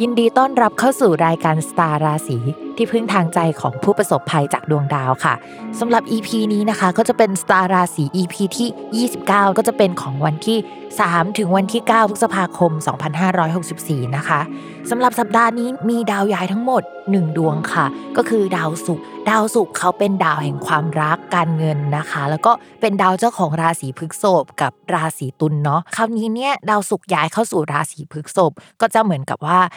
ยินดีต้อนรับเข้าสู่รายการสตาร์ราศีที่พึ่งทางใจของผู้ประสบภัยจากดวงดาวค่ะสำหรับ EP นี้นะคะก็จะเป็นสตาร์ราศี EP ที่ 29 ก็จะเป็นของวันที่ 3 ถึงวันที่ 9 พฤษภาคม 2564 นะคะสำหรับสัปดาห์นี้มีดาวย้ายทั้งหมด 1 ดวงค่ะ ก็คือดาวศุกร์ดาวศุกร์เขาเป็นดาวแห่งความรักการเงินนะคะ แล้วก็เป็นดาวเจ้าของราศีพฤษภกับราศีตุลเนาะคราวนี้เนี่ยดาวศุกร์ย้ายเข้าสู่ราศีพฤษภก็จะเหมือนกับว่า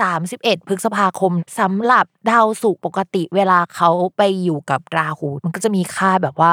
31 พฤษภาคมสำหรับดาวศุกร์ปกติเวลาเขาไปอยู่กับราหู มันก็จะมีค่าแบบว่า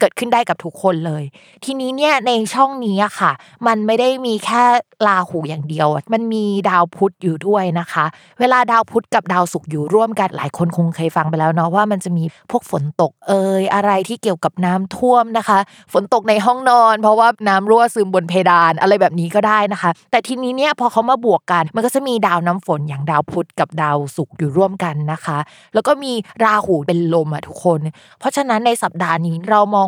เกิดขึ้นได้กับทุกคนเลย ทีนี้เนี่ยในช่องนี้อะค่ะ มันไม่ได้มีแค่ราหูอย่างเดียว มันมีดาวพุธอยู่ด้วยนะคะ เวลาดาวพุธกับดาวศุกร์อยู่ร่วมกันหลายคนคงเคยฟังไปแล้วเนาะว่ามันจะมีพวกฝนตกเอ่ยอะไรที่เกี่ยวกับน้ำท่วมนะคะ ฝนตกในห้องนอน เพราะว่าน้ำรั่วซึมบนเพดานอะไรแบบนี้ก็ได้นะคะ แต่ทีนี้เนี่ยพอเขามาบวกกัน มันก็จะมีดาวน้ำฝนอย่างดาวพุธกับดาวศุกร์อยู่ร่วมกันนะคะ แล้วก็มีราหูเป็นลมอะทุกคน เพราะฉะนั้นในสัปดาห์นี้เรามอง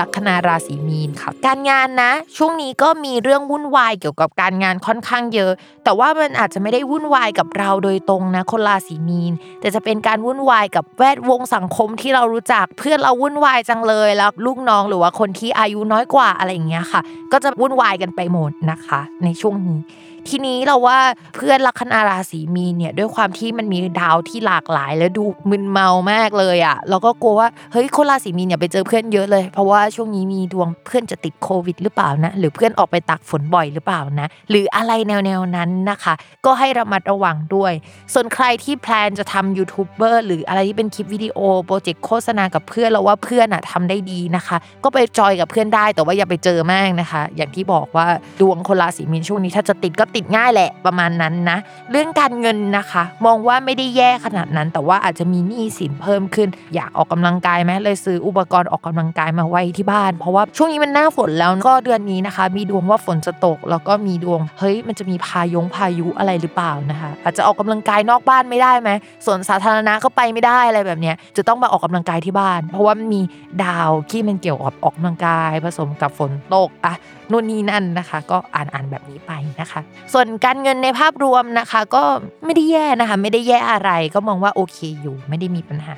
ลัคนาราศีมีนค่ะการงานนะ ช่วงนี้ก็มีเรื่องวุ่นวายเกี่ยวกับการงานค่อนข้างเยอะ แต่ว่ามันอาจจะไม่ได้วุ่นวายกับเราโดยตรงนะคนราศีมีน แต่จะเป็นการวุ่นวายกับแวดวงสังคมที่เรารู้จักเพื่อนเราวุ่นวายจังเลยแล้วลูกน้องหรือว่าคนที่อายุน้อยกว่าอะไรอย่างเงี้ยค่ะ ก็จะวุ่นวายกันไปหมดนะคะ ในช่วงนี้ ทีนี้เราว่าเพื่อนลัคนาราศีมีนเนี่ยด้วยความที่มันมีดาวที่หลากหลาย แล้วดูมึนเมามากเลยอะเราก็กลัวว่าเฮ้ยคนราศีมีนอย่าไปเจอเพื่อนเยอะเลย เพราะว่าช่วงนี้มีดวงเพื่อนจะติดโควิดหรือเปล่านะ หรือเพื่อนออกไปตากฝนบ่อยหรือเปล่านะ หรืออะไรแนวๆนั้นนะคะ ก็ให้ระมัดระวังด้วย ส่วนใครที่แพลนจะทำยูทูบเบอร์หรืออะไรที่เป็นคลิปวิดีโอโปรเจกต์โฆษณากับเพื่อนเราว่าเพื่อนอะทำได้ดีนะคะ ก็ไปจอยกับเพื่อนได้แต่ว่าอย่าไปเจอมากนะคะ อย่างที่บอกว่าดวงคนราศีมีนช่วงนี้ถ้าจะติดก็ติดง่ายแหละประมาณนั้นนะ เรื่องการเงินนะคะ มองว่าไม่ได้แย่ขนาดนั้น แต่ว่าอาจจะมีหนี้สินเพิ่มขึ้น อยากออกกำลังกายไหมเลยซื้ออุปกรณ์ออกกำลังกายมาไว้ที่บ้าน เพราะว่าช่วงนี้มันหน้าฝนแล้วก็เดือนนี้นะคะ มีดวงว่าฝนจะตก แล้วก็มีดวงเฮ้ยมันจะมีพายงพายุอะไรหรือเปล่านะคะ อาจจะออกกำลังกายนอกบ้านไม่ได้ไหมส่วนสาธารณะก็ไปไม่ได้อะไรแบบเนี้ยจะต้องมาออกกำลังกายที่บ้าน เพราะว่ามีดาวที่มันเกี่ยวกับออกกำลังกาย ผสมกับฝนตกอะนู่นนี่นั่นนะคะ ก็อ่านอ่านแบบนี้ไปนะคะส่วนการเงินในภาพรวมนะคะ ก็ไม่ได้แย่นะคะ ไม่ได้แย่อะไรก็มองว่าโอเคอยู่ ไม่ได้มีปัญหา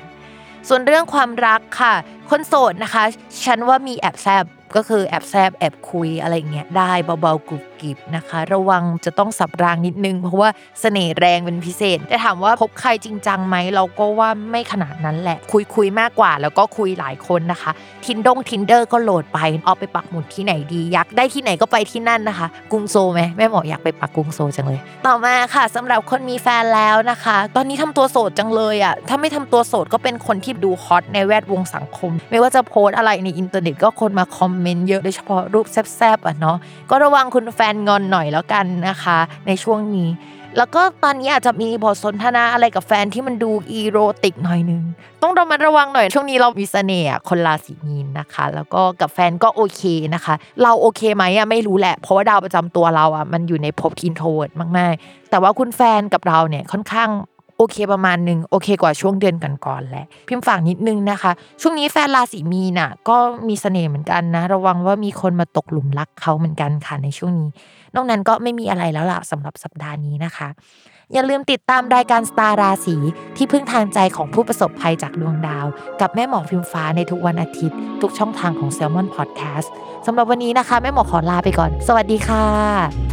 ส่วนเรื่องความรักค่ะ คนโสดนะคะ ฉันว่ามีแอบแซบ ก็คือแอบแซบแอบคุยอะไรเงี้ยได้เบาๆกรุบกริบนะคะ ระวังจะต้องสับรางนิดนึง เพราะว่าเสน่ห์แรงเป็นพิเศษแต่ถามว่าพบใครจริงจังไหมเราก็ว่าไม่ขนาดนั้นแหละ คุยคุยมากกว่า แล้วก็คุยหลายคนนะคะทินดงทินเดอร์ก็โหลดไปเอาไปปักหมุดที่ไหนดีอยากได้ที่ไหนก็ไปที่นั่นนะคะ กรุงโซลไหมแม่หมออยากไปปักกรุงโซลจังเลย ต่อมาค่ะสำหรับคนมีแฟนแล้วนะคะ ตอนนี้ทำตัวโสดจังเลยอะถ้าไม่ทำตัวโสดก็เป็นคนที่ดูฮอตในแวดวงสังคม ไม่ว่าจะโพสต์อะไรในอินเทอร์เน็ตก็คนมาคอมเมนต์เยอะโดยเฉพาะรูปแซบๆอะเนาะก็ระวังคุณแฟนงอนหน่อยแล้วกันนะคะ ในช่วงนี้ แล้วก็ตอนนี้อาจจะมีบทสนทนาอะไรกับแฟนที่มันดูอีโรติกหน่อยนึง ต้องระมัดระวังหน่อยช่วงนี้เรามีเสน่ห์อะคนราศีมีนนะคะ แล้วก็กับแฟนก็โอเคนะคะ เราโอเคไหมอะไม่รู้แหละ เพราะว่าดาวประจำตัวเราอะมันอยู่ในภพอินโทรดมากๆ แต่ว่าคุณแฟนกับเราเนี่ยค่อนข้าง เคประมาณหนึ่งโอเคกว่าช่วงเดือนก่อนแหละพิมพ์ฝากนิดนึงนะคะ ช่วงนี้แฟนราศีมีนอะก็มีเสน่ห์เหมือนกันนะ ระวังว่ามีคนมาตกหลุมรักเขาเหมือนกันค่ะในช่วงนี้ นอกนั้นก็ไม่มีอะไรแล้วล่ะสำหรับสัปดาห์นี้นะคะ อย่าลืมติดตามรายการสตาร์ราศีที่พึ่งทางใจของผู้ประสบภัยจากดวงดาว กับแม่หมอพิมฟ้าในทุกวันอาทิตย์ ทุกช่องทางของ s ซ l m o n Podcast สำหรับวันนี้นะคะแม่หมอขอลาไปก่อน สวัสดีค่ะ